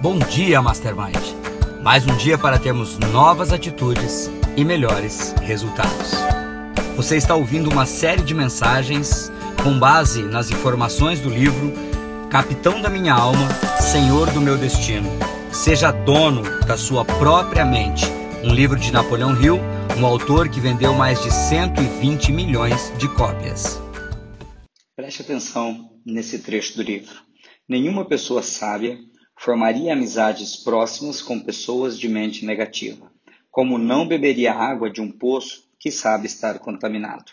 Bom dia, Mastermind. Mais um dia para termos novas atitudes e melhores resultados. Você está ouvindo uma série de mensagens com base nas informações do livro Capitão da Minha Alma, Senhor do Meu Destino. Seja dono da sua própria mente. Um livro de Napoleão Hill, um autor que vendeu mais de 120 milhões de cópias. Preste atenção nesse trecho do livro. Nenhuma pessoa sábia formaria amizades próximas com pessoas de mente negativa, como não beberia água de um poço que sabe estar contaminado.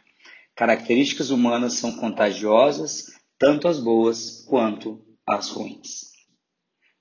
Características humanas são contagiosas, tanto as boas quanto as ruins.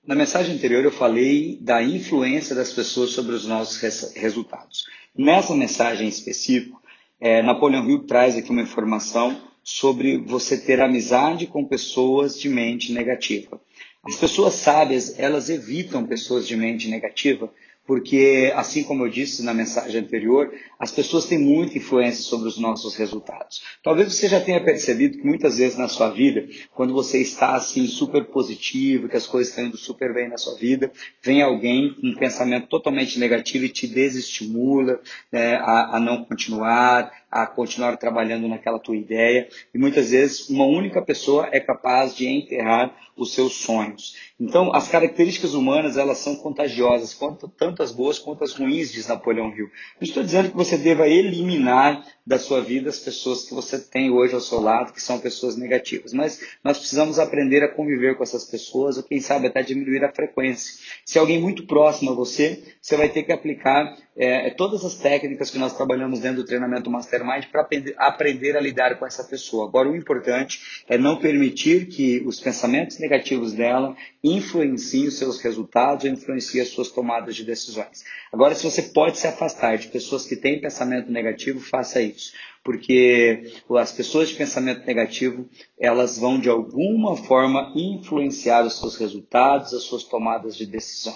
Na mensagem anterior eu falei da influência das pessoas sobre os nossos resultados. Nessa mensagem em específico, é, Napoleão Hill traz aqui uma informação sobre você ter amizade com pessoas de mente negativa. As pessoas sábias, elas evitam pessoas de mente negativa, porque, assim como eu disse na mensagem anterior, as pessoas têm muita influência sobre os nossos resultados. Talvez você já tenha percebido que muitas vezes na sua vida, quando você está assim super positivo, que as coisas estão indo super bem na sua vida, vem alguém com um pensamento totalmente negativo e te desestimula né, a, a não continuar, a continuar trabalhando naquela tua ideia. E muitas vezes uma única pessoa é capaz de enterrar os seus sonhos. Então, as características humanas, elas são contagiosas, quanto, tanto as boas quanto as ruins, diz Napoleão Hill. Não estou dizendo que você deva eliminar da sua vida as pessoas que você tem hoje ao seu lado, que são pessoas negativas, mas nós precisamos aprender a conviver com essas pessoas, ou quem sabe até diminuir a frequência. Se alguém muito próximo a você, você vai ter que aplicar é, todas as técnicas que nós trabalhamos dentro do treinamento Mastermind para aprender a lidar com essa pessoa. Agora, o importante é não permitir que os pensamentos negativos dela influenciem os seus resultados ou influenciem as suas tomadas de decisões. Agora, se você pode se afastar de pessoas que têm pensamento negativo, faça isso. Porque as pessoas de pensamento negativo, elas vão de alguma forma influenciar os seus resultados, as suas tomadas de decisão.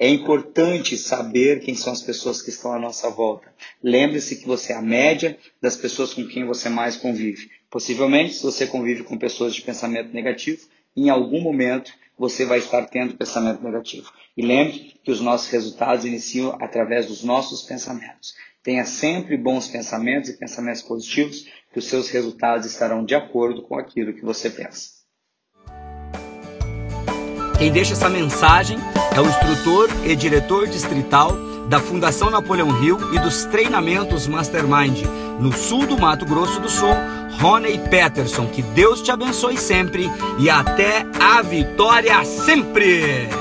É importante saber quem são as pessoas que estão à nossa volta. Lembre-se que você é a média das pessoas com quem você mais convive. Possivelmente, se você convive com pessoas de pensamento negativo, em algum momento você vai estar tendo pensamento negativo. E lembre que os nossos resultados iniciam através dos nossos pensamentos. Tenha sempre bons pensamentos e pensamentos positivos, que os seus resultados estarão de acordo com aquilo que você pensa. Quem deixa essa mensagem é o instrutor e diretor distrital da Fundação Napoleão Hill e dos treinamentos Mastermind no sul do Mato Grosso do Sul, Rony Peterson. Que Deus te abençoe sempre e até a vitória sempre!